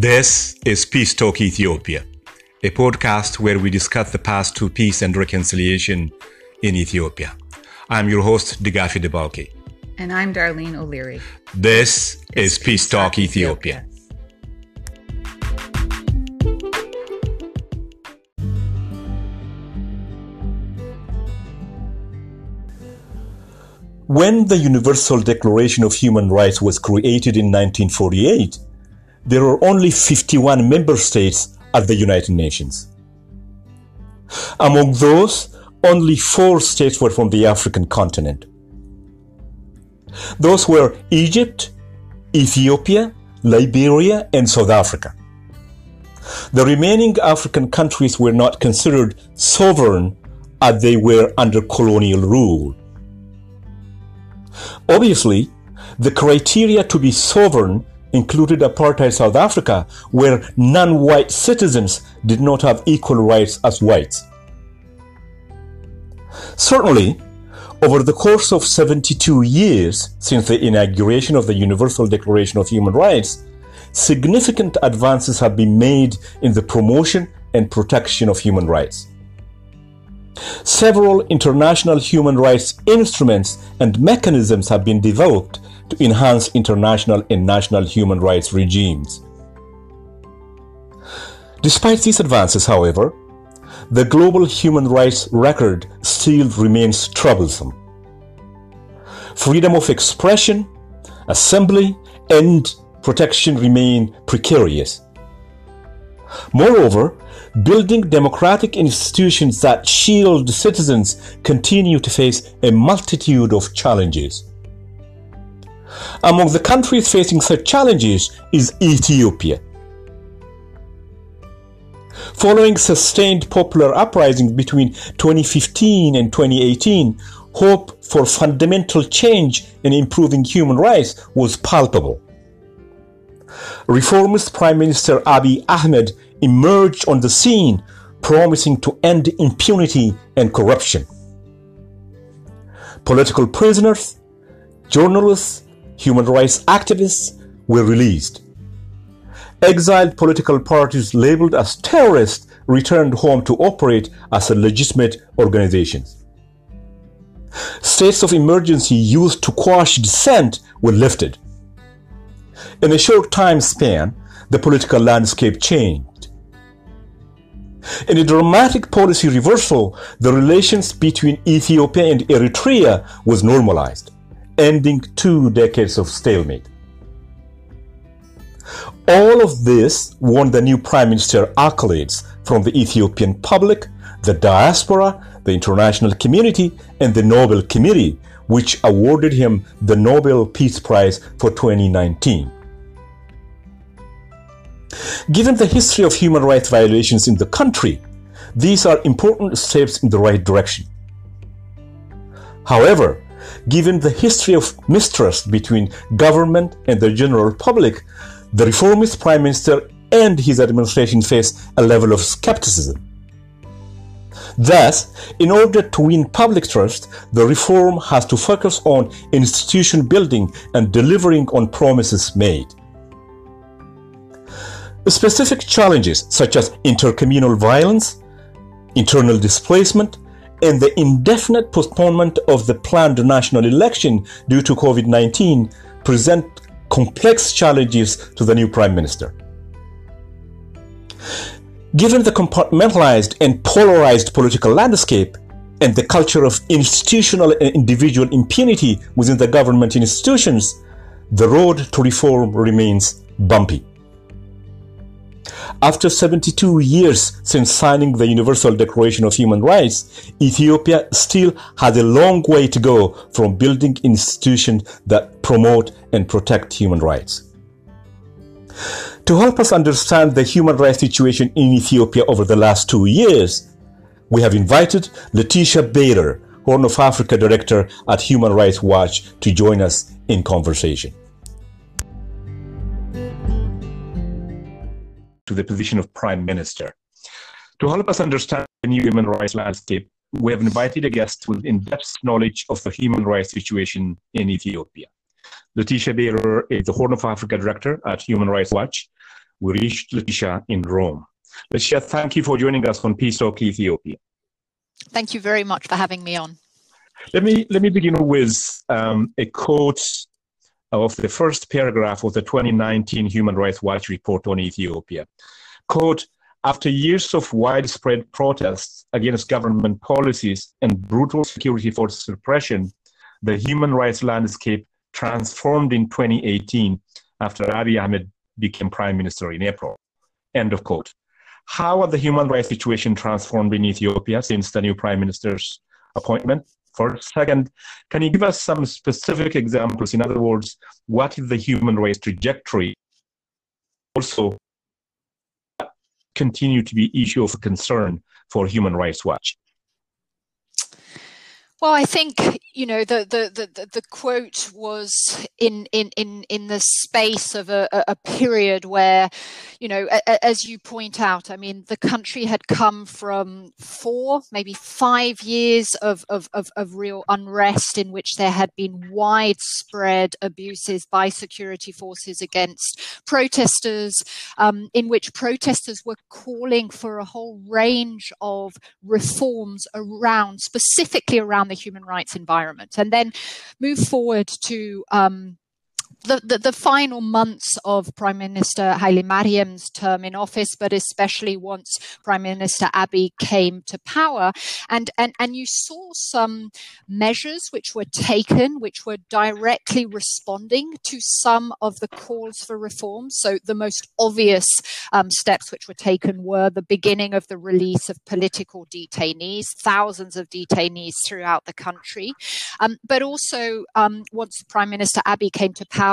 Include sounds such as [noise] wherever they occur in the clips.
This is Peace Talk Ethiopia, a podcast where we discuss the path to peace and reconciliation in Ethiopia. I'm your host, Digafi Debalki. And I'm Darlene O'Leary. This is Peace Talk Ethiopia. When the Universal Declaration of Human Rights was created in 1948, there were only 51 member states at the United Nations. Among those, only four states were from the African continent. Those were Egypt, Ethiopia, Liberia, and South Africa. The remaining African countries were not considered sovereign as they were under colonial rule. Obviously, the criteria to be sovereign included apartheid South Africa, where non-white citizens did not have equal rights as whites. Certainly, over the course of 72 years since the inauguration of the Universal Declaration of Human Rights, significant advances have been made in the promotion and protection of human rights. Several international human rights instruments and mechanisms have been developed to enhance international and national human rights regimes. Despite these advances, however, the global human rights record still remains troublesome. Freedom of expression, assembly, and protection remain precarious. Moreover, building democratic institutions that shield citizens continue to face a multitude of challenges. Among the countries facing such challenges is Ethiopia. Following sustained popular uprisings between 2015 and 2018, hope for fundamental change in improving human rights was palpable. Reformist Prime Minister Abiy Ahmed emerged on the scene promising to end impunity and corruption. Political prisoners, journalists, human rights activists were released. Exiled political parties labeled as terrorists returned home to operate as legitimate organizations. States of emergency used to quash dissent were lifted. In a short time span, the political landscape changed. In a dramatic policy reversal, the relations between Ethiopia and Eritrea was normalized ending two decades of stalemate. All of this won the new prime minister accolades from the Ethiopian public, the diaspora, the international community, and the Nobel Committee, which awarded him the Nobel Peace Prize for 2019. Given the history of human rights violations in the country, these are important steps in the right direction. However, given the history of mistrust between government and the general public, the reformist prime minister and his administration face a level of skepticism. Thus, in order to win public trust, the reform has to focus on institution building and delivering on promises made. Specific challenges such as intercommunal violence, internal displacement, and the indefinite postponement of the planned national election due to COVID 19 present complex challenges to the new Prime Minister. Given the compartmentalized and polarized political landscape and the culture of institutional and individual impunity within the government institutions, the road to reform remains bumpy. After 72 years since signing the Universal Declaration of Human Rights, Ethiopia still has a long way to go from building institutions that promote and protect human rights. To help us understand the human rights situation in Ethiopia over the last two years, we have invited Laetitia Bader, Horn of Africa Director at Human Rights Watch, to join us in conversation. To the position of prime minister. To help us understand the new human rights landscape, we have invited a guest with in-depth knowledge of the human rights situation in Ethiopia. Laetitia Bader is the Horn of Africa Director at Human Rights Watch. we reached Laetitia in Rome. Laetitia, thank you for joining us on Peace Talk Ethiopia. Thank you very much for having me on. Let me let me begin with um, a quote of the first paragraph of the 2019 Human Rights Watch report on Ethiopia. Quote, after years of widespread protests against government policies and brutal security force suppression, the human rights landscape transformed in 2018 after Abiy Ahmed became prime minister in April. End of quote. How has the human rights situation transformed in Ethiopia since the new prime minister's appointment? First, second, can you give us some specific examples? In other words, what is the human rights trajectory? Also, continue to be issue of concern for Human Rights Watch. Well, I think you know the the the, the quote was in in in in the space of a, a period where, you know, a, as you point out, I mean, the country had come from four, maybe five years of of of, of real unrest in which there had been widespread abuses by security forces against protesters, um, in which protesters were calling for a whole range of reforms around, specifically around the human rights environment, and then move forward to um, the, the, final months of Prime Minister Haile Mariam's term in office, but especially once Prime Minister Abiy came to power. And, and, and you saw some measures which were taken, which were directly responding to some of the calls for reform. So the most obvious um, steps which were taken were the beginning of the release of political detainees, thousands of detainees throughout the country. Um, but also, um, once Prime Minister Abiy came to power,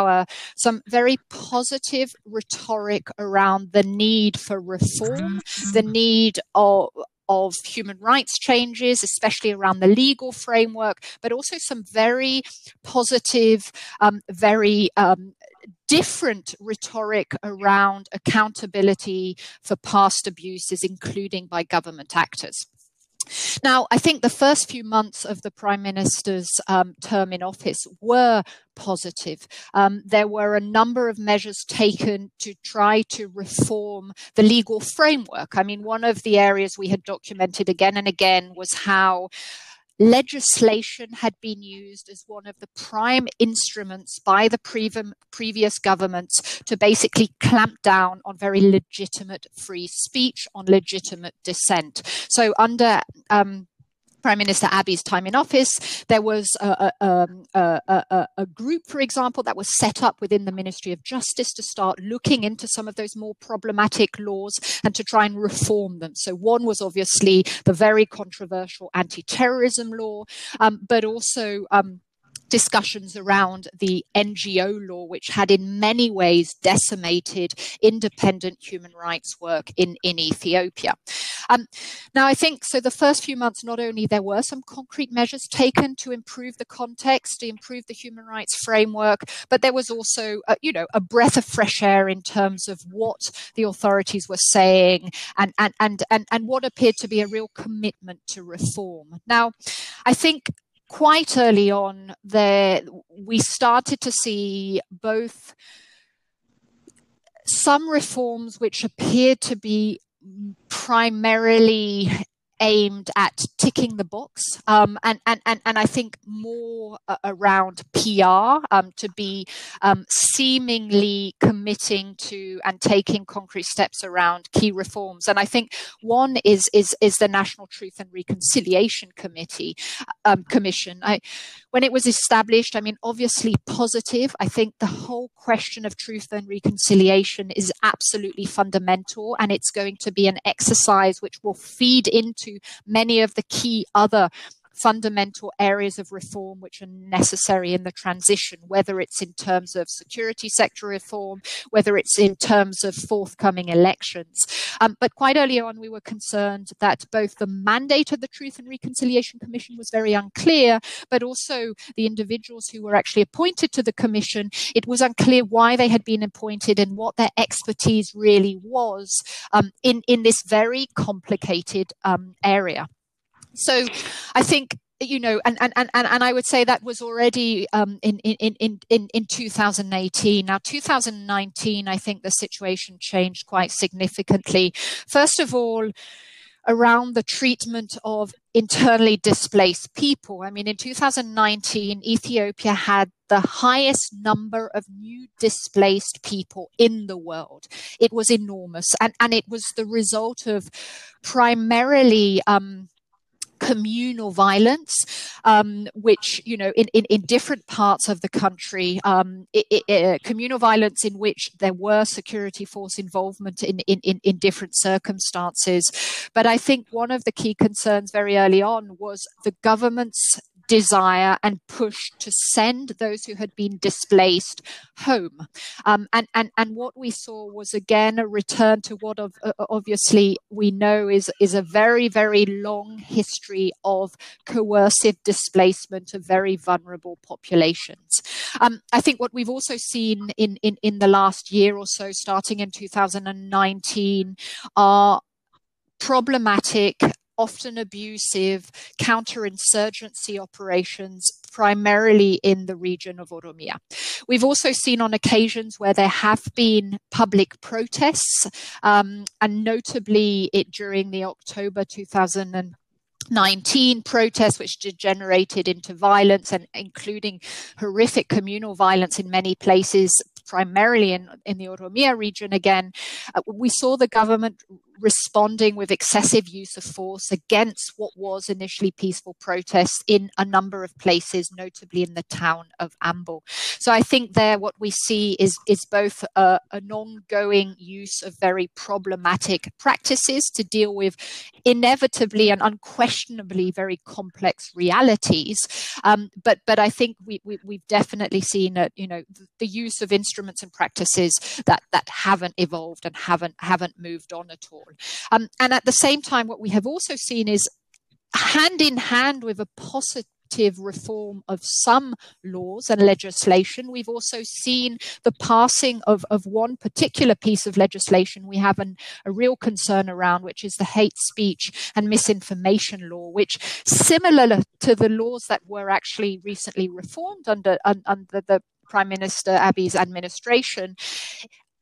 some very positive rhetoric around the need for reform, the need of, of human rights changes, especially around the legal framework, but also some very positive, um, very um, different rhetoric around accountability for past abuses, including by government actors. Now, I think the first few months of the Prime Minister's um, term in office were positive. Um, there were a number of measures taken to try to reform the legal framework. I mean, one of the areas we had documented again and again was how legislation had been used as one of the prime instruments by the previous governments to basically clamp down on very legitimate free speech, on legitimate dissent. So under um, Prime Minister Abiy's time in office, there was a, a, a, a, group, for example, that was set up within the Ministry of Justice to start looking into some of those more problematic laws and to try and reform them. So, one was obviously the very controversial anti terrorism law, um, but also um, discussions around the NGO law, which had in many ways decimated independent human rights work in, in Ethiopia. Um, now, I think so. The first few months, not only there were some concrete measures taken to improve the context, to improve the human rights framework, but there was also, a, you know, a breath of fresh air in terms of what the authorities were saying and and and and, and what appeared to be a real commitment to reform. Now, I think quite early on there we started to see both some reforms which appeared to be primarily aimed at ticking the box um, and, and, and, and I think more uh, around PR um, to be um, seemingly committing to and taking concrete steps around key reforms. And I think one is is is the National Truth and Reconciliation Committee um, Commission. I, when it was established, I mean, obviously positive. I think the whole question of truth and reconciliation is absolutely fundamental, and it's going to be an exercise which will feed into to many of the key other fundamental areas of reform which are necessary in the transition, whether it's in terms of security sector reform, whether it's in terms of forthcoming elections. Um, but quite early on, we were concerned that both the mandate of the Truth and Reconciliation Commission was very unclear, but also the individuals who were actually appointed to the commission, it was unclear why they had been appointed and what their expertise really was um, in, in this very complicated um, area. So I think you know, and, and, and, and I would say that was already um, in, in, in, in, in 2018. Now, 2019, I think the situation changed quite significantly. First of all, around the treatment of internally displaced people. I mean, in 2019, Ethiopia had the highest number of new displaced people in the world. It was enormous. And, and it was the result of primarily, um, communal violence, um, which, you know, in, in, in, different parts of the country, um, it, it, communal violence in which there were security force involvement in, in, in, different circumstances. But I think one of the key concerns very early on was the government's desire and push to send those who had been displaced home. Um, and, and, and what we saw was again a return to what of, uh, obviously we know is, is a very, very long history of coercive displacement of very vulnerable populations. Um, I think what we've also seen in, in, in the last year or so, starting in 2019, are problematic often abusive counterinsurgency operations, primarily in the region of Oromia. We've also seen on occasions where there have been public protests, um, and notably it during the October 2000 19 protests which degenerated into violence and including horrific communal violence in many places primarily in, in the Oromia region again, uh, we saw the government responding with excessive use of force against what was initially peaceful protests in a number of places, notably in the town of Ambo. So I think there what we see is, is both a, an ongoing use of very problematic practices to deal with inevitably and unquestionably very complex realities. Um, but but I think we, we have definitely seen a, you know the, the use of instruments and practices that that haven't evolved and haven't haven't moved on at all. Um, and at the same time, what we have also seen is hand in hand with a positive reform of some laws and legislation. We've also seen the passing of, of one particular piece of legislation we have an, a real concern around, which is the hate speech and misinformation law, which similar to the laws that were actually recently reformed under, under the Prime Minister Abiy's administration,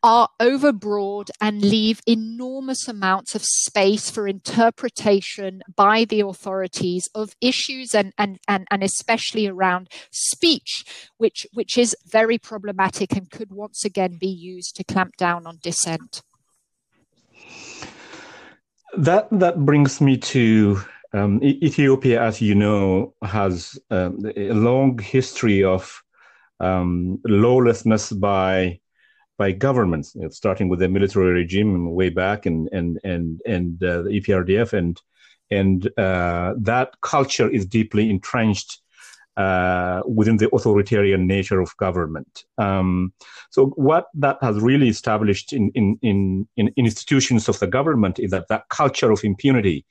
are overbroad and leave enormous amounts of space for interpretation by the authorities of issues and, and, and, and especially around speech, which, which is very problematic and could once again be used to clamp down on dissent. That, that brings me to um, Ethiopia, as you know, has um, a long history of um, lawlessness by by governments, you know, starting with the military regime way back and and and and uh, the EPRDF, and and uh, that culture is deeply entrenched uh, within the authoritarian nature of government. Um, so what that has really established in, in, in, in, institutions of the government is that that culture of impunity,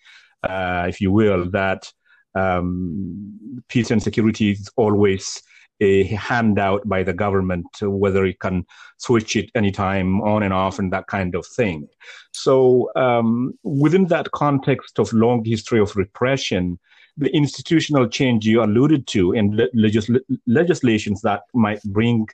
uh, if you will, that um, peace and security is always a handout by the government, whether it can switch it anytime on and off and that kind of thing. So um, within that context of long history of repression, the institutional change you alluded to and legis- legislations that might bring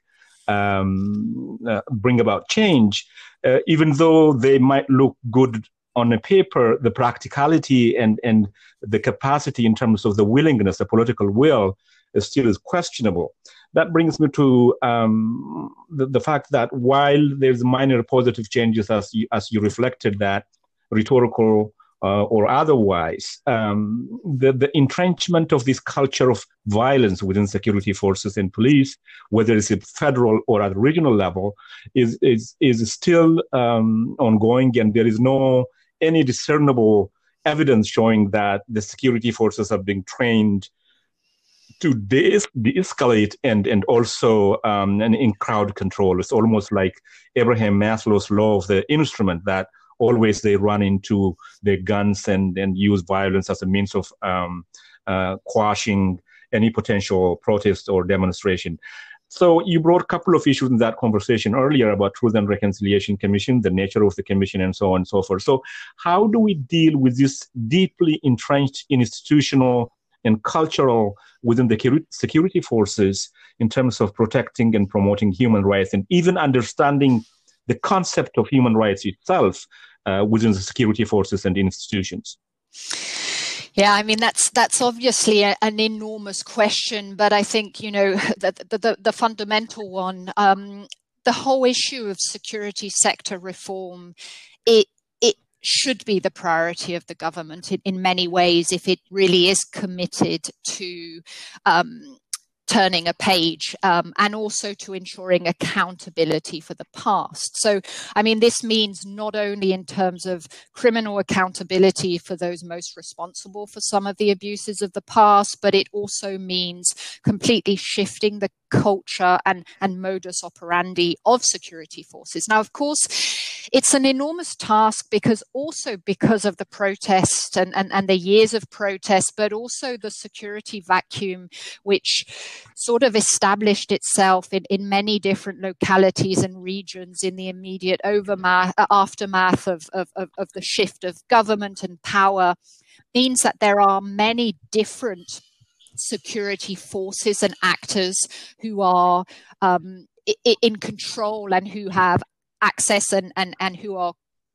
um, uh, bring about change, uh, even though they might look good on a paper, the practicality and and the capacity in terms of the willingness, the political will, still is questionable. That brings me to um, the, the, fact that while there's minor positive changes, as you, as you reflected that, rhetorical uh, or otherwise, um, the, the entrenchment of this culture of violence within security forces and police, whether it's at federal or at regional level, is is is still um, ongoing, and there is no any discernible evidence showing that the security forces are being trained to de- de-escalate and and also um, and in crowd control. It's almost like Abraham Maslow's law of the instrument that always they run into their guns and and use violence as a means of um, uh, quashing any potential protest or demonstration. So you brought a couple of issues in that conversation earlier about Truth and Reconciliation Commission, the nature of the commission, and so on and so forth. So how do we deal with this deeply entrenched institutional and cultural within the security forces in terms of protecting and promoting human rights and even understanding the concept of human rights itself uh, within the security forces and institutions? Yeah, I mean that's that's obviously a, an enormous question, but I think you know [laughs] the the, the fundamental one, um, the whole issue of security sector reform, it should be the priority of the government in, in many ways if it really is committed to um, turning a page um, and also to ensuring accountability for the past. So, I mean, this means not only in terms of criminal accountability for those most responsible for some of the abuses of the past, but it also means completely shifting the culture and, and modus operandi of security forces. Now, of course, it's an enormous task because also because of the protest and, and, and the years of protest, but also the security vacuum, which sort of established itself in, in many different localities and regions in the immediate overmath, uh, aftermath of, of, of, of the shift of government and power means that there are many different security forces and actors who are um, in control and who have access and, and, and who are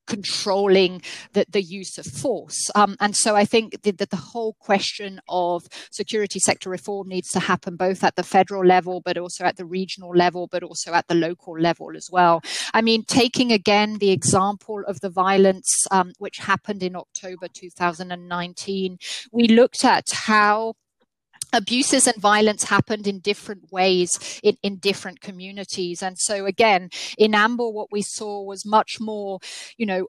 controlling the, the use of force. Um, and so I think that the, whole question of security sector reform needs to happen both at the federal level, but also at the regional level, but also at the local level as well. I mean, taking again the example of the violence um, which happened in October 2019, we looked at how abuses and violence happened in different ways in, in different communities. And so again, in Ambo, what we saw was much more, you know,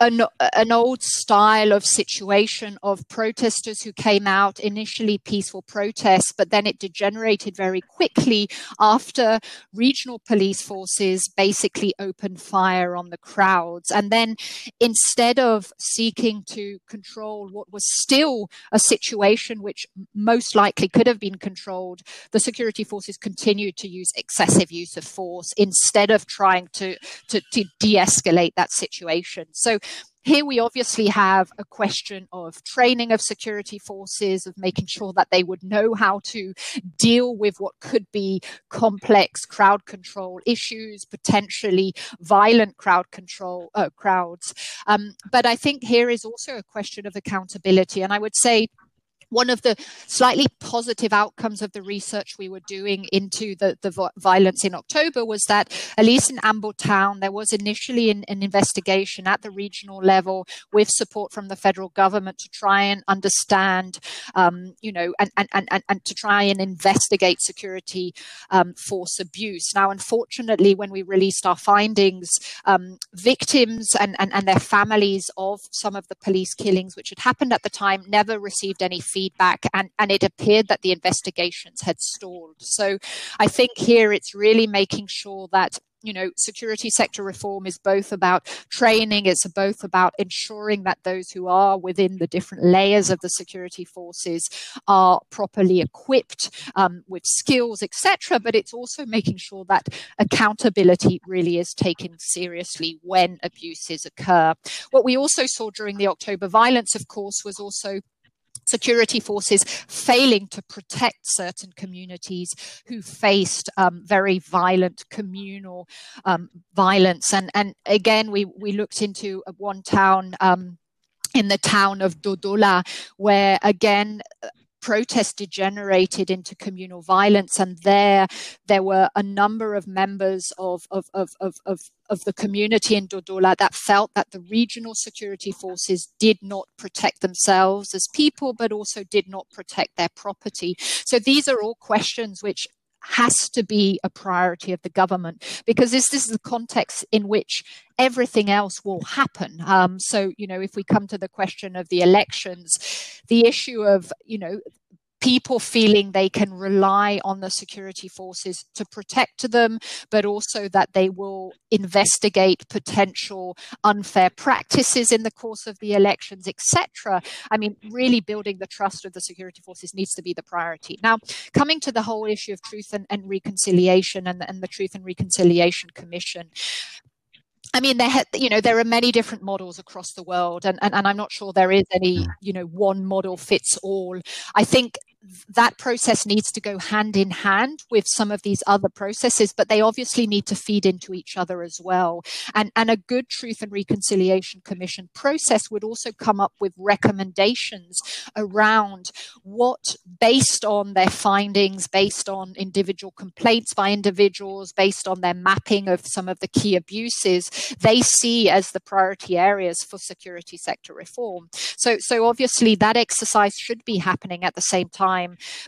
an, an old style of situation of protesters who came out initially peaceful protests but then it degenerated very quickly after regional police forces basically opened fire on the crowds. And then instead of seeking to control what was still a situation which most likely could have been controlled the security forces continued to use excessive use of force instead of trying to to, to de-escalate that situation. So so here we obviously have a question of training of security forces, of making sure that they would know how to deal with what could be complex crowd control issues, potentially violent crowd control uh, crowds. Um, but I think here is also a question of accountability. And I would say one of the slightly positive outcomes of the research we were doing into the, the violence in October was that, at least in Ambo Town, there was initially an, an, investigation at the regional level with support from the federal government to try and understand, um, you know, and, and, and, and to try and investigate security um, force abuse. Now, unfortunately, when we released our findings, um, victims and, and, and their families of some of the police killings which had happened at the time never received any feedback feedback, and, and it appeared that the investigations had stalled. So I think here it's really making sure that you know security sector reform is both about training it's both about ensuring that those who are within the different layers of the security forces are properly equipped um, with skills etc but it's also making sure that accountability really is taken seriously when abuses occur what we also saw during the october violence of course was also security forces failing to protect certain communities who faced um, very violent communal um, violence. And, and again, we, we looked into one town. Um, in the town of Dodola, where again protest degenerated into communal violence and there there were a number of members of of, of, of, of, of the community in Dodola that felt that the regional security forces did not protect themselves as people but also did not protect their property. So these are all questions which has to be a priority of the government because this, this is the context in which everything else will happen. Um, so, you know, if we come to the question of the elections, the issue of, you know, people feeling they can rely on the security forces to protect them, but also that they will investigate potential unfair practices in the course of the elections, etc. I mean, really building the trust of the security forces needs to be the priority. Now, coming to the whole issue of truth and, and reconciliation and, and the Truth and Reconciliation Commission, I mean, there, you know, there are many different models across the world, and, and, and I'm not sure there is any, hmm. you know, one model fits all. I think that process needs to go hand in hand with some of these other processes, but they obviously need to feed into each other as well. And, and a good Truth and Reconciliation Commission process would also come up with recommendations around what, based on their findings, based on individual complaints by individuals, based on their mapping of some of the key abuses, they see as the priority areas for security sector reform. So, so obviously that exercise should be happening at the same time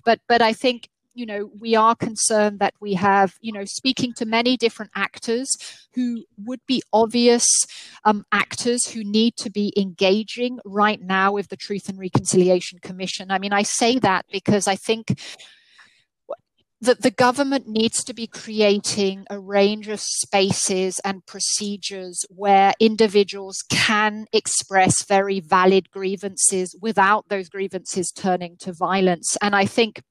But but I think you know we are concerned that we have you know speaking to many different actors who would be obvious um, actors who need to be engaging right now with the truth and reconciliation commission. I mean i say that because i think that the government needs to be creating a range of spaces and procedures where individuals can express very valid grievances without those grievances turning to violence. And I think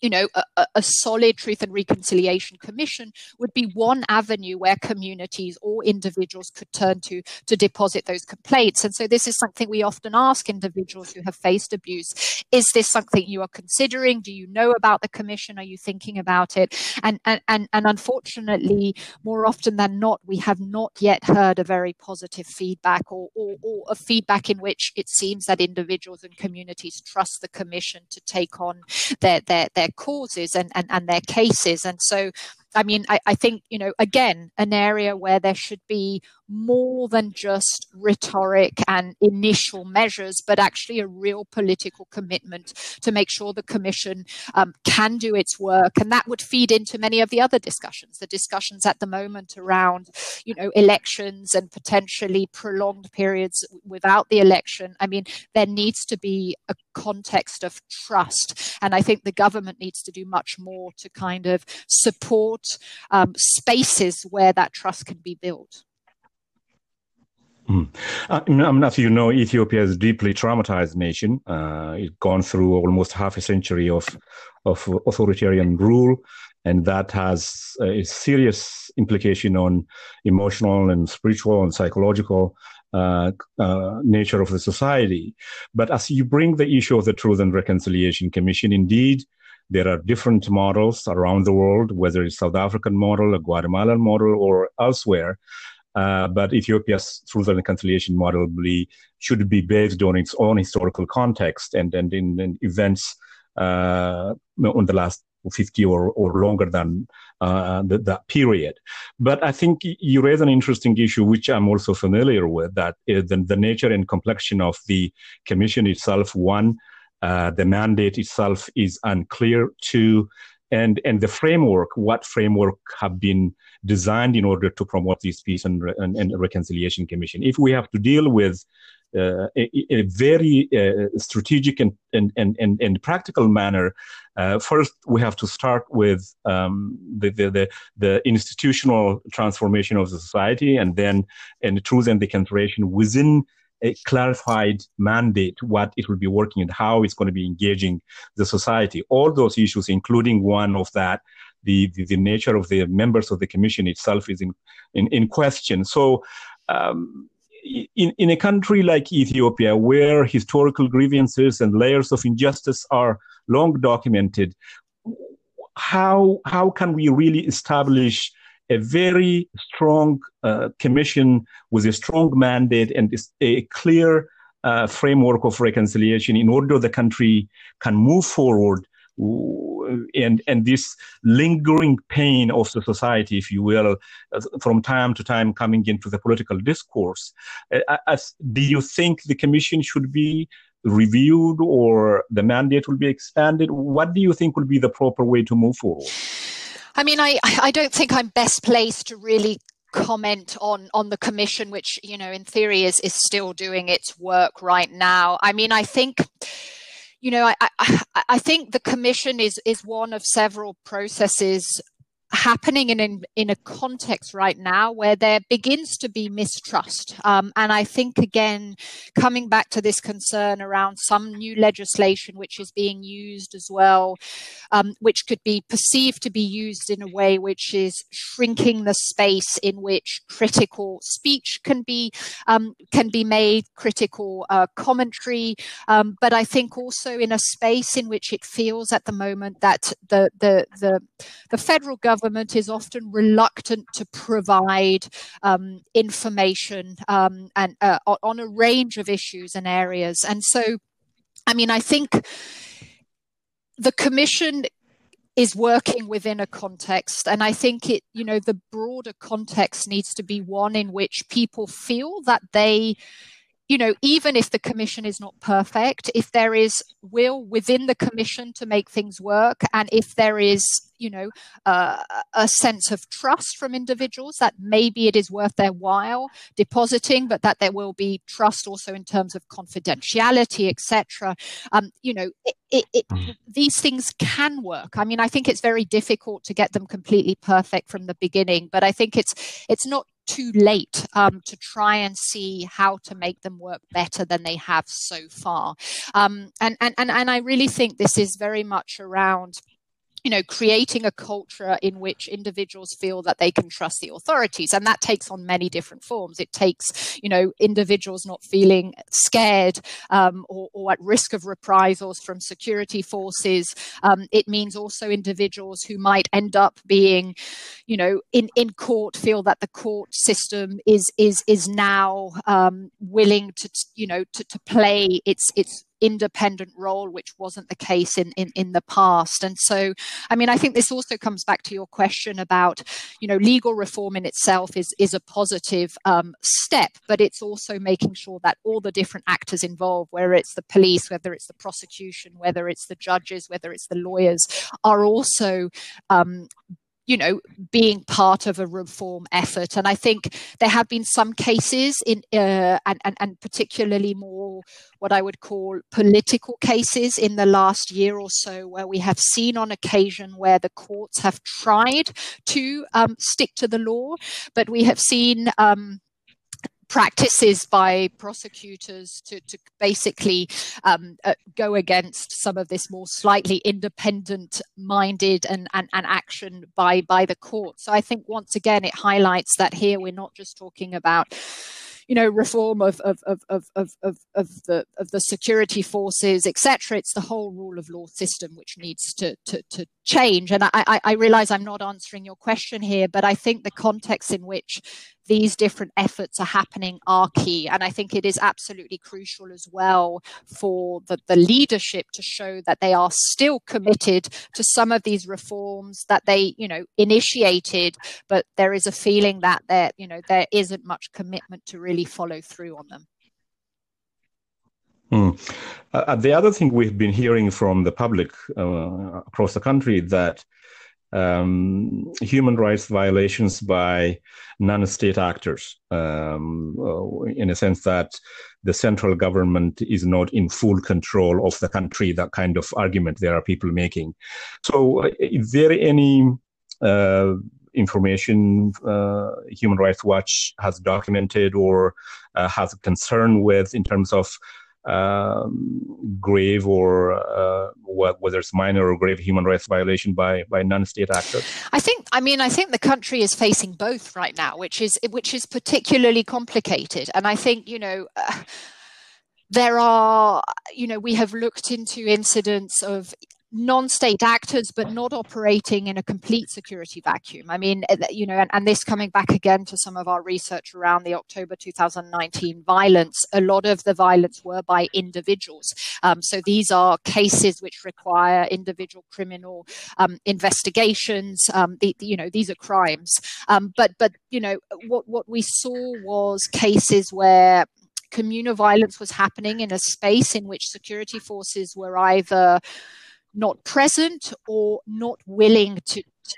you know, a, a, solid truth and reconciliation commission would be one avenue where communities or individuals could turn to to deposit those complaints. And so this is something we often ask individuals who have faced abuse. Is this something you are considering? Do you know about the commission? Are you thinking about it? And and and, and unfortunately, more often than not, we have not yet heard a very positive feedback or, or, or a feedback in which it seems that individuals and communities trust the commission to take on their their, their their causes and, and, and their cases. And so I mean, I, I, think, you know, again, an area where there should be more than just rhetoric and initial measures, but actually a real political commitment to make sure the Commission um, can do its work. And that would feed into many of the other discussions, the discussions at the moment around, you know, elections and potentially prolonged periods without the election. I mean, there needs to be a context of trust. And I think the government needs to do much more to kind of support um, spaces where that trust can be built. Mm. Uh, not, you know, Ethiopia is a deeply traumatized nation. Uh, it's gone through almost half a century of of authoritarian rule, and that has a serious implication on emotional and spiritual and psychological uh, uh, nature of the society. But as you bring the issue of the Truth and Reconciliation Commission, indeed, there are different models around the world, whether it's South African model, a Guatemalan model, or elsewhere. Uh, but Ethiopia's truth and reconciliation model should be based on its own historical context and, and in, in events uh, on the last 50 or, or longer than uh, the, that period. But I think you raise an interesting issue, which I'm also familiar with, that the, the nature and complexion of the commission itself. One, uh, the mandate itself is unclear. Two, and and the framework, what framework have been designed in order to promote this peace and, and, and reconciliation commission. If we have to deal with uh, a, a, very uh, strategic and, and, and, and, practical manner, uh, first we have to start with um, the, the, the, the, institutional transformation of the society and then and truth and the concentration within a clarified mandate what it will be working and how it's going to be engaging the society all those issues including one of that the, the, the nature of the members of the commission itself is in, in, in question. So, um, in, in a country like Ethiopia, where historical grievances and layers of injustice are long documented, how, how can we really establish a very strong uh, commission with a strong mandate and a clear uh, framework of reconciliation in order the country can move forward and and this lingering pain of the society, if you will, from time to time coming into the political discourse. Uh, as, do you think the commission should be reviewed or the mandate will be expanded? What do you think will be the proper way to move forward? I mean, I I don't think I'm best placed to really comment on on the commission which you know in theory is is still doing its work right now. I mean i think you know, I, I, I think the commission is is one of several processes happening in, in, in a context right now where there begins to be mistrust. Um, and I think, again, coming back to this concern around some new legislation which is being used as well, um, which could be perceived to be used in a way which is shrinking the space in which critical speech can be um, can be made, critical uh, commentary. Um, but I think also in a space in which it feels at the moment that the the the, the federal government government is often reluctant to provide um, information um, and uh, on a range of issues and areas. And so, I mean, I think the commission is working within a context and i think it you know the broader context needs to be one in which people feel that they you know, even if the commission is not perfect, if there is will within the commission to make things work, and if there is, you know, uh, a sense of trust from individuals that maybe it is worth their while depositing, but that there will be trust also in terms of confidentiality, etc. Um, you know, it, it, it, mm. these things can work. I mean, I think it's very difficult to get them completely perfect from the beginning, but I think it's it's not too late um, to try and see how to make them work better than they have so far. Um, and, and, and, and I really think this is very much around you know creating a culture in which individuals feel that they can trust the authorities. And that takes on many different forms. It takes you know individuals not feeling scared um, or, or, at risk of reprisals from security forces. Um, it means also individuals who might end up being you know in in court feel that the court system is is is now um, willing to you know to, to play its its independent role, which wasn't the case in, in, in the past. And so, I mean, I think this also comes back to your question about, you know, legal reform in itself is, is a positive um, step, but it's also making sure that all the different actors involved, whether it's the police, whether it's the prosecution, whether it's the judges, whether it's the lawyers, are also um, you know, being part of a reform effort. And I think there have been some cases in, uh, and, and, and particularly more what I would call political cases in the last year or so, where we have seen on occasion where the courts have tried to um, stick to the law, but we have seen um, practices by prosecutors to, to basically um, uh, go against some of this more slightly independent minded and, and, and action by by the court. So I think once again it highlights that here we're not just talking about you know reform of of of of of, of, the of the security forces etc it's the whole rule of law system which needs to to, to change and I, I i realize i'm not answering your question here but i think the context in which these different efforts are happening are key. And I think it is absolutely crucial as well for the, the leadership to show that they are still committed to some of these reforms that they, you know, initiated, but there is a feeling that there, you know, there isn't much commitment to really follow through on them. Hmm. Uh, the other thing we've been hearing from the public uh, across the country that um, human rights violations by non-state actors, um, uh, in a sense that the central government is not in full control of the country. That kind of argument there are people making. So, uh, is there any uh, information uh, Human Rights Watch has documented or uh, has concern with in terms of um, grave or uh, whether it's minor or grave human rights violation by by non-state actors? I think. I mean, I think the country is facing both right now, which is which is particularly complicated. And I think you know. Uh, there are, you know, we have looked into incidents of non-state actors but not operating in a complete security vacuum. I mean eh, you know and, and, this coming back again to some of our research around the october 2019 violence a lot of the violence were by individuals. Um, so these are cases which require individual criminal um, investigations. Um, the, you know these are crimes. Um, but but you know what what we saw was cases where communal violence was happening in a space in which security forces were either not present or not willing to to,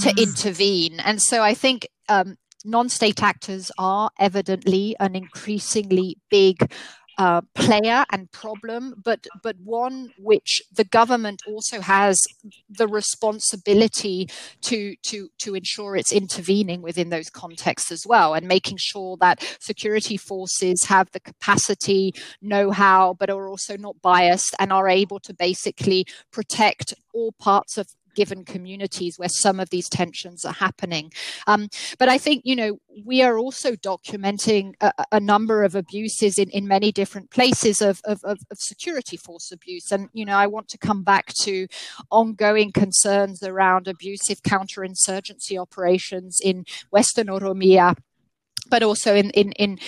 to, to intervene. And so I think um, non-state actors are evidently an increasingly big uh, player and problem, but but one which the government also has the responsibility to to to ensure it's intervening within those contexts as well, and making sure that security forces have the capacity, know-how, but are also not biased and are able to basically protect all parts of given communities where some of these tensions are happening. Um, but I think, you know, we are also documenting a, a number of abuses in, in many different places of, of, of, security force abuse. And, you know, I want to come back to ongoing concerns around abusive counterinsurgency operations in Western Oromia but also in in in,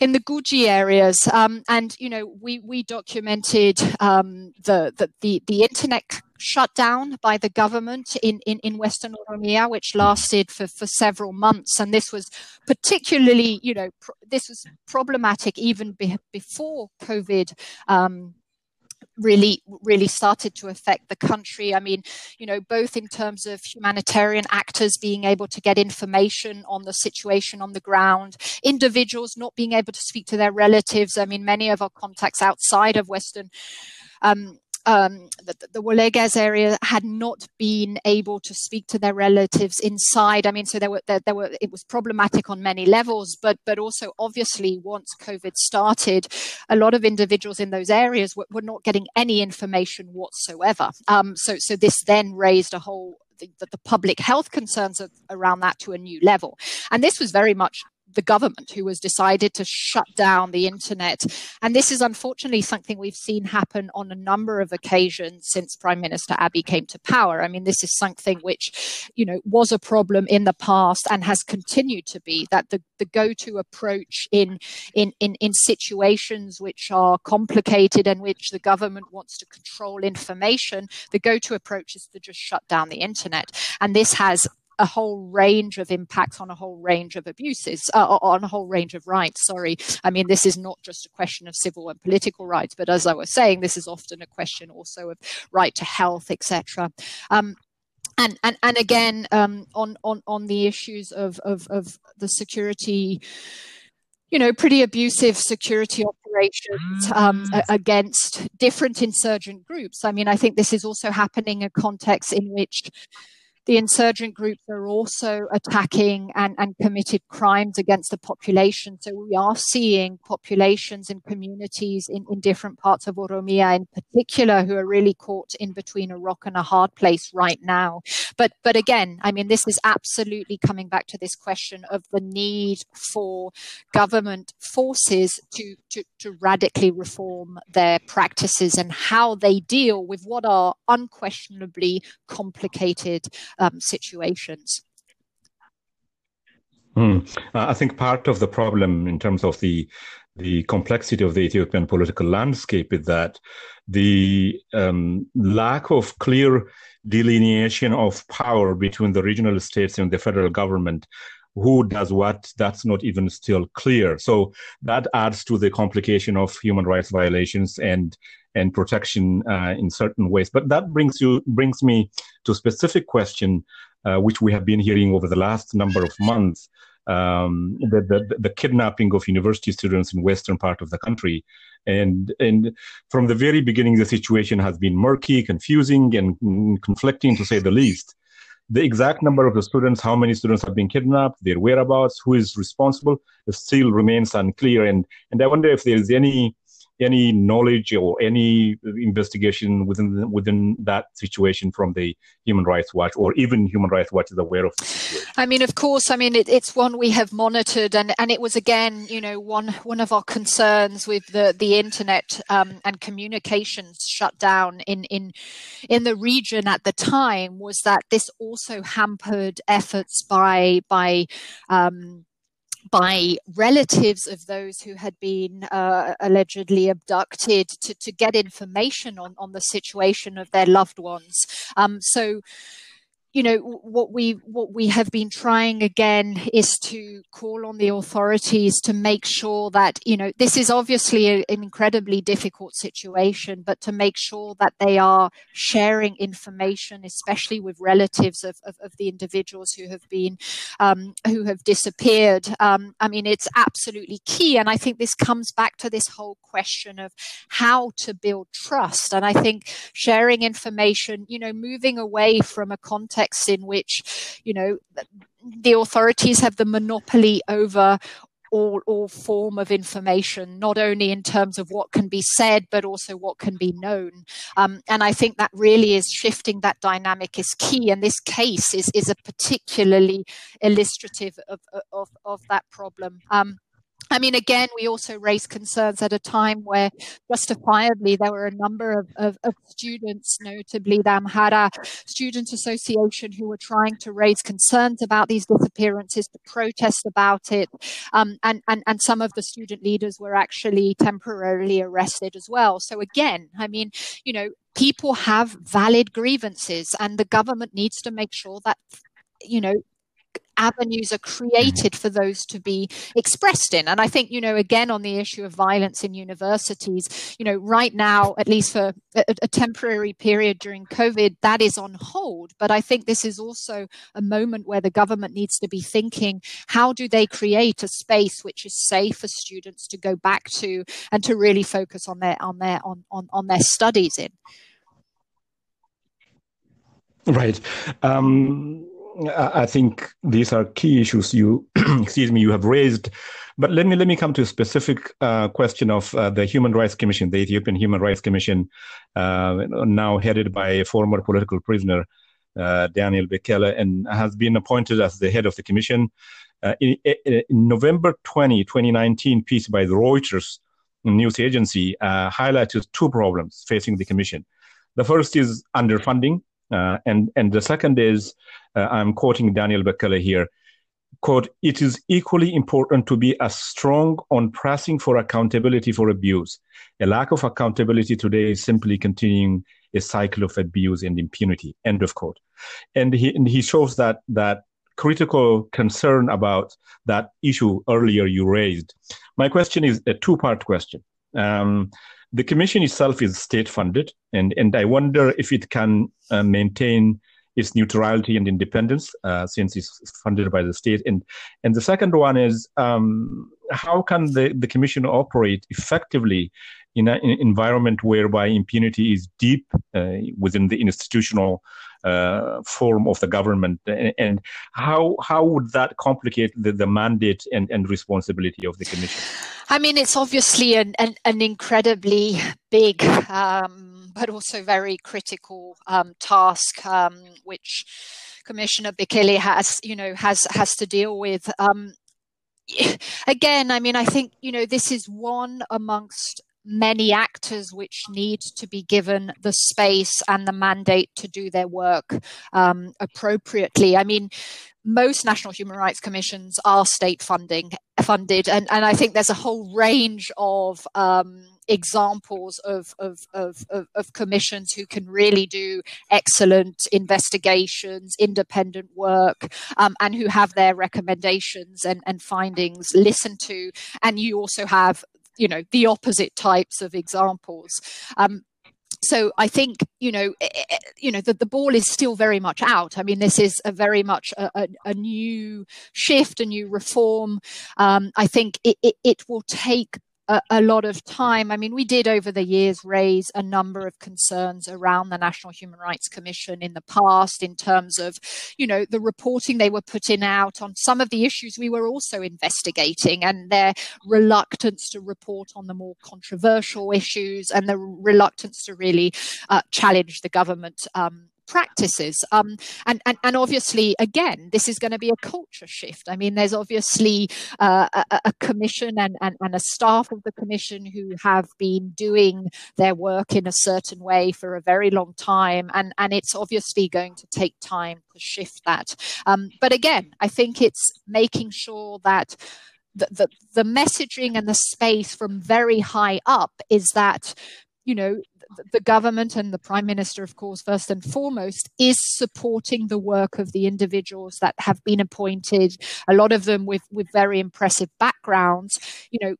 in the Guji areas. Um, and you know, we we documented um, the, the the the internet shutdown by the government in, in, in Western Oromia, which lasted for, for several months. And this was particularly, you know, pr- this was problematic even be- before COVID um, really really started to affect the country. I mean you know both in terms of humanitarian actors being able to get information on the situation on the ground individuals not being able to speak to their relatives. I mean many of our contacts outside of western um, um, the, the Wolegas area had not been able to speak to their relatives inside. I mean, so there were there, there, were it was problematic on many levels, but but also obviously once COVID started, a lot of individuals in those areas were, were not getting any information whatsoever. Um, so so this then raised a whole the, the, public health concerns around that to a new level. And this was very much the government who has decided to shut down the internet. And this is unfortunately something we've seen happen on a number of occasions since Prime Minister Abiy came to power. I mean, this is something which, you know, was a problem in the past and has continued to be that the, the go-to approach in, in, in, in situations which are complicated and which the government wants to control information, the go-to approach is to just shut down the internet. And this has a whole range of impacts on a whole range of abuses, uh, on a whole range of rights. Sorry. I mean, this is not just a question of civil and political rights, but as I was saying, this is often a question also of right to health, etc. Um, and, and, and again, um, on, on, on the issues of, of, of the security, you know, pretty abusive security operations um, mm. against different insurgent groups. I mean, I think this is also happening in a context in which the insurgent groups are also attacking and, and committed crimes against the population. So we are seeing populations and communities in, in different parts of Oromia in particular who are really caught in between a rock and a hard place right now. But but again, I mean this is absolutely coming back to this question of the need for government forces to, to, to radically reform their practices and how they deal with what are unquestionably complicated um, situations. Mm. I think part of the problem in terms of the the complexity of the Ethiopian political landscape is that the um, lack of clear delineation of power between the regional states and the federal government who does what that's not even still clear so that adds to the complication of human rights violations and and protection uh, in certain ways. But that brings you brings me to a specific question, uh, which we have been hearing over the last number of months. Um, the, the, the kidnapping of university students in western part of the country, and and from the very beginning, the situation has been murky, confusing, and conflicting to say the least. The exact number of the students, how many students have been kidnapped, their whereabouts, who is responsible, still remains unclear. And and I wonder if there is any any knowledge or any investigation within within that situation from the Human Rights Watch, or even Human Rights Watch is aware of. I mean, of course, I mean it, it's one we have monitored, and and it was again, you know, one one of our concerns with the the internet um, and communications shut down in in in the region at the time was that this also hampered efforts by by um, by relatives of those who had been uh, allegedly abducted to, to get information on, on the situation of their loved ones. Um, so, you know what we what we have been trying again is to call on the authorities to make sure that you know this is obviously a, an incredibly difficult situation but to make sure that they are sharing information especially with relatives of, of, of the individuals who have been um, who have disappeared. Um, i mean it's absolutely key and i think this comes back to this whole question of how to build trust. And i think sharing information you know moving away from a context in which, you know, the authorities have the monopoly over all, all form of information, not only in terms of what can be said, but also what can be known. Um, and I think that really is shifting that dynamic is key. And this case is, is a particularly illustrative of, of, of that problem. Um, I mean, again, we also raised concerns at a time where justifiably there were a number of, of, of, students, notably the Amhara Student Association, who were trying to raise concerns about these disappearances, to protest about it. Um, and, and, and some of the student leaders were actually temporarily arrested as well. So, again, I mean, you know, people have valid grievances, and the government needs to make sure that you know avenues are created for those to be expressed in. And I think, you know, again, on the issue of violence in universities, you know, right now, at least for a, a temporary period during COVID, that is on hold. But I think this is also a moment where the government needs to be thinking how do they create a space which is safe for students to go back to and to really focus on their on their on on, on their studies in. Right. Um, I think these are key issues you, [clears throat] excuse me, you have raised. But let me let me come to a specific uh, question of uh, the Human Rights Commission, the Ethiopian Human Rights Commission, uh, now headed by a former political prisoner, uh, Daniel Bekele, and has been appointed as the head of the commission. Uh, in, in, November 20, 2019, piece by the Reuters news agency uh, highlighted two problems facing the commission. The first is underfunding, and and the second is uh, I'm quoting Daniel Bekele here. Quote, it is equally important to be as strong on pressing for accountability for abuse. A lack of accountability today is simply continuing a cycle of abuse and impunity. End of quote. And he, and he shows that, that critical concern about that issue earlier you raised. My question is a two part question. Um, the commission itself is state funded, and, and I wonder if it can uh, maintain its neutrality and independence, uh, since it's funded by the state. And and the second one is um, how can the, the commission operate effectively in an environment whereby impunity is deep uh, within the institutional uh, form of the government, and, and, how how would that complicate the, the mandate and, and responsibility of the commission? I mean, it's obviously an, an, an incredibly big um, but also very critical um, task, um, which Commissioner Bekele has, you know, has has to deal with. Um, [laughs] again, I mean, I think you know this is one amongst many actors which need to be given the space and the mandate to do their work um, appropriately. I mean, most national human rights commissions are state funding funded, and, and I think there's a whole range of um, examples of, of, of, of, commissions who can really do excellent investigations, independent work, um, and who have their recommendations and, and findings listened to. And you also have you know the opposite types of examples um, so I think you know, eh, eh, eh, you know, the, the ball is still very much out. I mean, this is a very much a, a, a new shift, a new reform. Um, I think it, it, it will take a, a, lot of time. I mean, we did over the years raise a number of concerns around the National Human Rights Commission in the past in terms of, you know, the reporting they were putting out on some of the issues we were also investigating and their reluctance to report on the more controversial issues and the reluctance to really uh, challenge the government um, practices. Um, and, and, and obviously, again, this is going to be a culture shift. I mean, there's obviously uh, a, a, commission and, and, and a staff of the commission who have been doing their work in a certain way for a very long time. And, and it's obviously going to take time to shift that. Um, but again, I think it's making sure that the, the, the messaging and the space from very high up is that you know the government and the prime minister, of course, first and foremost, is supporting the work of the individuals that have been appointed. A lot of them with with very impressive backgrounds. You know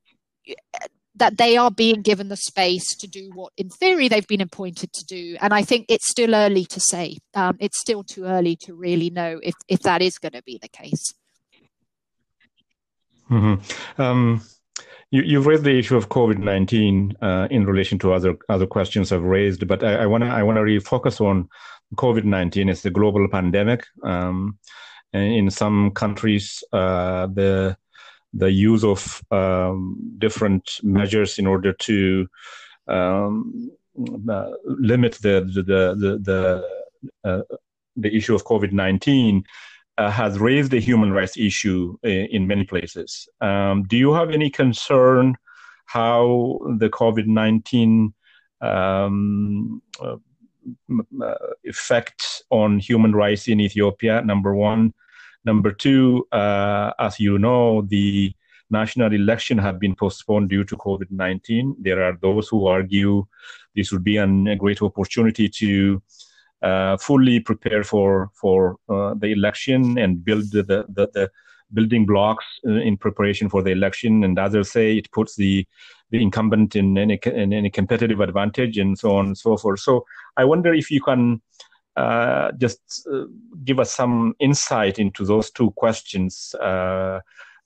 that they are being given the space to do what, in theory, they've been appointed to do. And I think it's still early to say. Um, it's still too early to really know if, if that is going to be the case. Mm-hmm. Um, you, have raised the issue of COVID nineteen uh, in relation to other other questions I've raised, but I want to I want to really focus on COVID nineteen. It's a global pandemic. Um, in some countries, uh, the the use of um, different measures in order to um, uh, limit the the the the, uh, the issue of COVID nineteen uh, has raised the human rights issue in, in many places. Um, do you have any concern how the COVID nineteen um, uh, uh, effect on human rights in Ethiopia? Number one. Number two, uh, as you know, the national election have been postponed due to COVID 19. There are those who argue this would be an, a great opportunity to uh, fully prepare for for uh, the election and build the, the, the building blocks uh, in preparation for the election. And others say it puts the the incumbent in any in any competitive advantage and so on and so forth. So I wonder if you can uh, just uh, give us some insight into those two questions. Uh,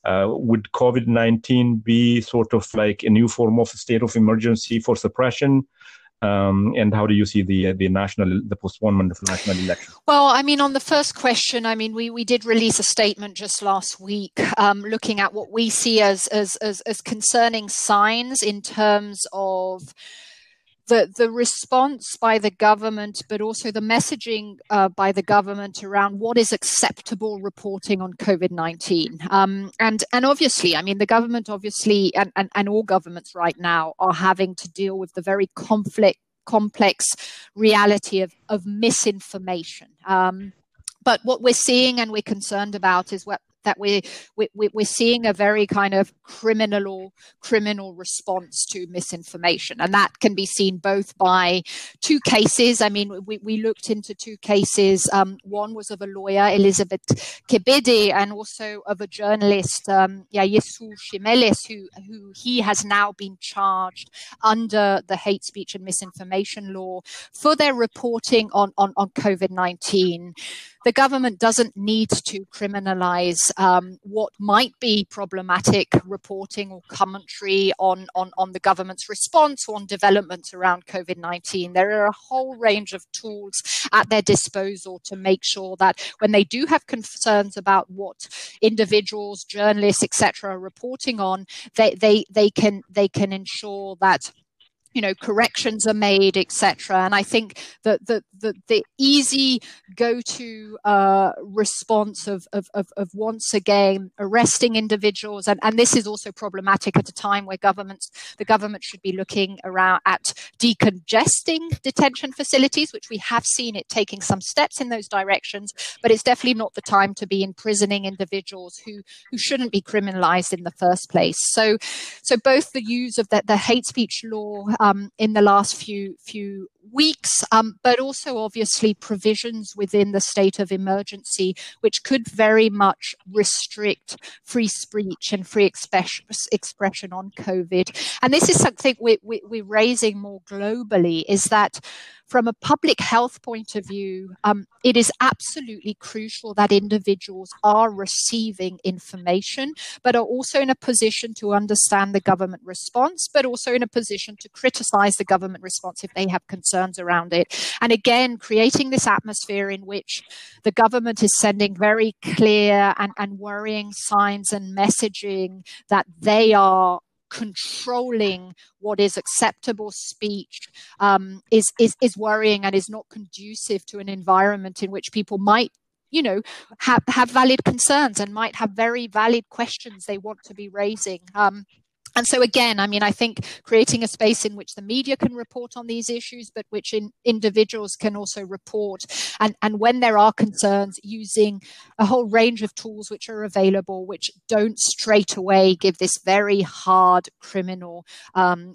uh, would COVID 19 be sort of like a new form of state of emergency for suppression? Um, and how do you see the the national the postponement of the national election? Well, I mean, on the first question, I mean, we, we did release a statement just last week, um, looking at what we see as, as as as concerning signs in terms of the the response by the government, but also the messaging uh, by the government around what is acceptable reporting on COVID nineteen. Um, and and obviously, I mean, the government obviously and, and, and all governments right now are having to deal with the very conflict complex reality of of misinformation. Um, but what we're seeing and we're concerned about is what that we're, we, we're seeing a very kind of criminal criminal response to misinformation. And that can be seen both by two cases. I mean we, we looked into two cases. Um, one was of a lawyer elizabeth kebede and also of a journalist um, Yayesew Shimelis who who he has now been charged under the hate speech and misinformation law for their reporting on on, on covid-19 the government doesn't need to criminalize um, what might be problematic reporting or commentary on, on, on the government's response or on developments around COVID 19. There are a whole range of tools at their disposal to make sure that when they do have concerns about what individuals, journalists, etc., are reporting on, they, they, they, can, they can ensure that you know corrections are made etc and i think that the, the, the easy go-to uh, response of, of, of, of, once again arresting individuals and, and this is also problematic at a time where governments the government should be looking around at decongesting detention facilities which we have seen it taking some steps in those directions but it's definitely not the time to be imprisoning individuals who who shouldn't be criminalized in the first place. So so both the use of the, the hate speech law um, in the last few few weeks, um, but also obviously provisions within the state of emergency, which could very much restrict free speech and free expression on COVID. And this is something we, we, we're raising more globally: is that from a public health point of view, um, it is absolutely crucial that individuals are receiving information, but are also in a position to understand the government response, but also in a position to criticize the government response if they have concerns around it. And again, creating this atmosphere in which the government is sending very clear and, and worrying signs and messaging that they are controlling what is acceptable speech um, is, is is worrying and is not conducive to an environment in which people might you know have have valid concerns and might have very valid questions they want to be raising um, and so again i mean i think creating a space in which the media can report on these issues but which in, individuals can also report. And and when there are concerns using a whole range of tools which are available which don't straight away give this very hard criminal um,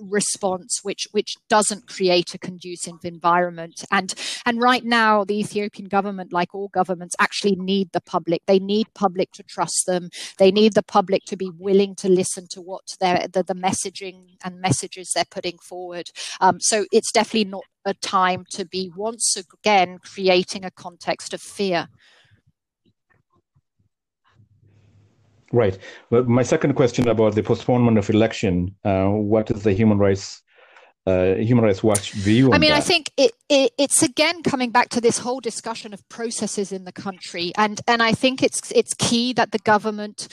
response which which doesn't create a conducive environment. And and right now the ethiopian government like all governments actually need the public. They need public to trust them. They need the public to be willing to listen to what what the, the messaging and messages they're putting forward. Um, so it's definitely not a time to be once again creating a context of fear. Right. Well, my second question about the postponement of election. Uh, what is the human rights uh, Human Rights Watch view? I mean, that? I think it, it, it's again coming back to this whole discussion of processes in the country, and and I think it's it's key that the government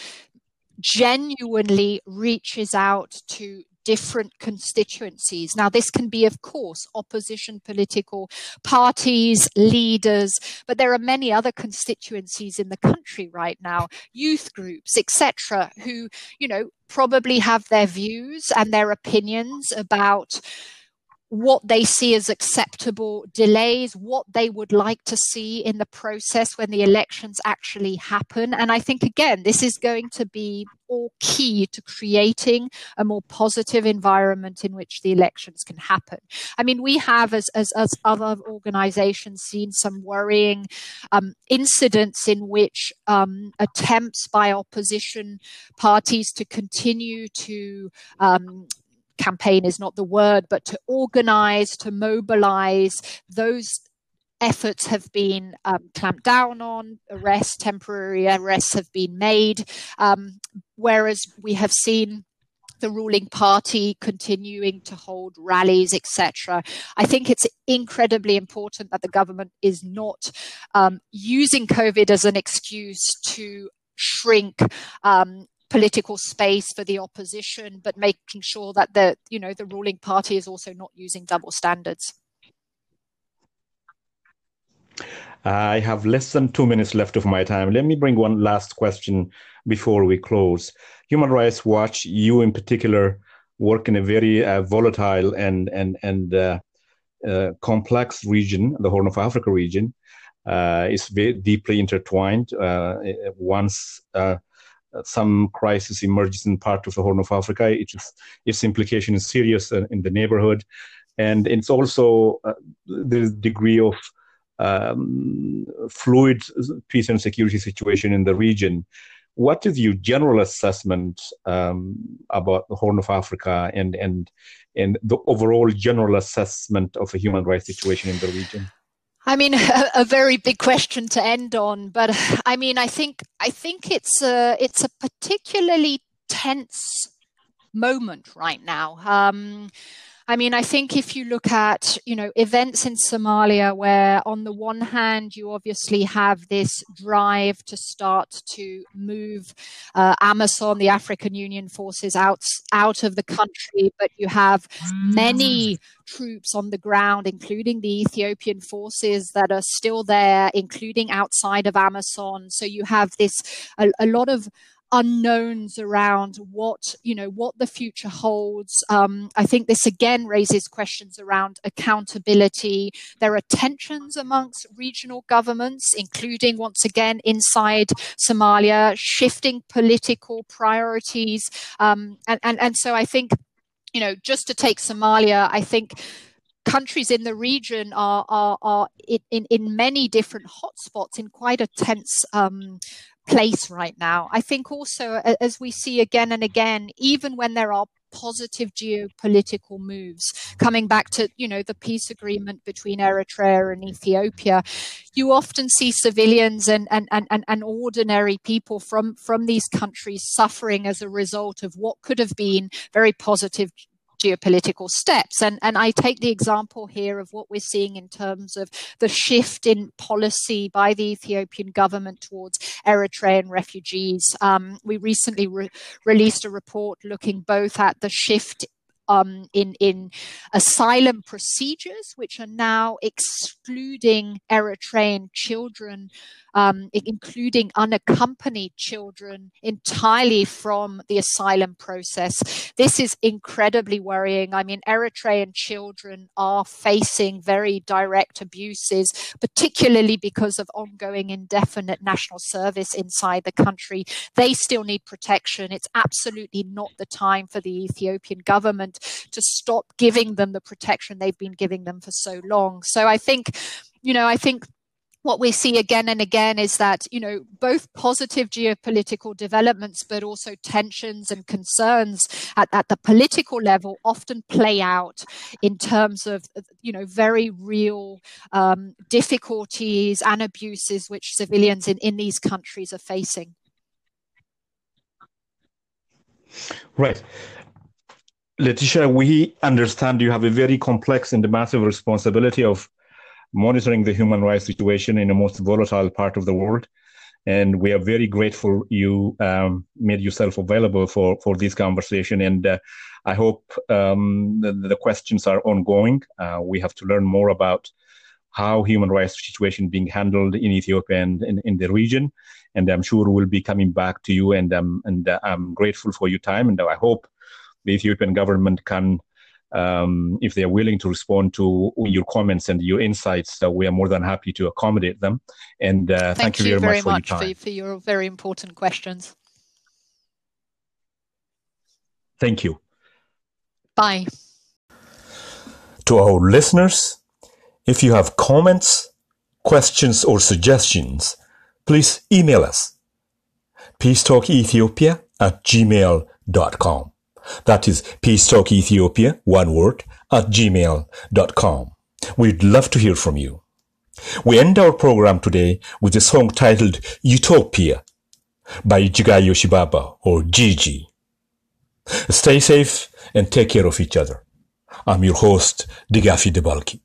genuinely reaches out to different constituencies. Now, this can be, of course, opposition political parties, leaders, but there are many other constituencies in the country right now, youth groups, etc., who, you know, probably have their views and their opinions about what they see as acceptable delays, what they would like to see in the process when the elections actually happen. And I think, again, this is going to be all key to creating a more positive environment in which the elections can happen. I mean, we have, as, as, as other organizations, seen some worrying um, incidents in which um, attempts by opposition parties to continue to um, campaign is not the word, but to organize, to mobilize, those efforts have been um, clamped down on, arrests, temporary arrests have been made, um, whereas we have seen the ruling party continuing to hold rallies, etc. I think it's incredibly important that the government is not um, using COVID as an excuse to shrink um, political space for the opposition, but making sure that the you know the ruling party is also not using double standards. I have less than two minutes left of my time. Let me bring one last question before we close. Human Rights Watch, you in particular, work in a very uh, volatile and and and uh, uh, complex region, the Horn of Africa region. Uh, it's very deeply intertwined. Uh, once uh, some crisis emerges in part of the Horn of Africa, it is, its implication is serious in the neighborhood. And it's also uh, the degree of um, fluid peace and security situation in the region. What is your general assessment um, about the Horn of Africa and, and, and the overall general assessment of the human rights situation in the region? I mean, [laughs] a, a, very big question to end on, but I mean, I think I think it's a it's a particularly tense moment right now. Um, I mean, I think if you look at, you know, events in Somalia where on the one hand, you obviously have this drive to start to move uh, AMISOM, the African Union forces out, out of the country, but you have many troops on the ground, including the Ethiopian forces that are still there, including outside of AMISOM. So you have this, a, a lot of unknowns around what you know what the future holds. Um, i think this again raises questions around accountability. There are tensions amongst regional governments including once again inside somalia shifting political priorities. Um, and, and and so i think you know just to take somalia i think countries in the region are are, are in, in many different hotspots in quite a tense um, place right now. I think also, as we see again and again, even when there are positive geopolitical moves coming back to you know the peace agreement between eritrea and ethiopia you often see civilians and and and, and ordinary people from from these countries suffering as a result of what could have been very positive geopolitical steps. And, and I take the example here of what we're seeing in terms of the shift in policy by the Ethiopian government towards Eritrean refugees. Um, we recently re- released a report looking both at the shift um, in in asylum procedures, which are now excluding Eritrean children, um, including unaccompanied children, entirely from the asylum process. This is incredibly worrying. I mean, Eritrean children are facing very direct abuses, particularly because of ongoing indefinite national service inside the country. They still need protection. It's absolutely not the time for the Ethiopian government to stop giving them the protection they've been giving them for so long. So I think, you know, I think what we see again and again is that you know both positive geopolitical developments but also tensions and concerns at, at, the political level often play out in terms of you know very real um, difficulties and abuses which civilians in, in these countries are facing right Laetitia, we understand you have a very complex and massive responsibility of monitoring the human rights situation in the most volatile part of the world. And we are very grateful you um, made yourself available for, for this conversation. And uh, I hope um, the, the, questions are ongoing. Uh, we have to learn more about how human rights situation being handled in Ethiopia and in, in the region. And I'm sure we'll be coming back to you. And, um, and uh, I'm grateful for your time. And I hope the Ethiopian government can um, if they are willing to respond to your comments and your insights, uh, we are more than happy to accommodate them. And uh, thank, thank, you very, very much, much for, your for, for your very important questions. Thank you. Bye. To our listeners, if you have comments, questions, or suggestions, please email us peacetalkethiopia at gmail.com. That is Peace Talk Ethiopia, one word, at gmail.com. We'd love to hear from you. We end our program today with a song titled Utopia by Jigai Shibabaw or Gigi. Stay safe and take care of each other. I'm your host, Digafi Debalki.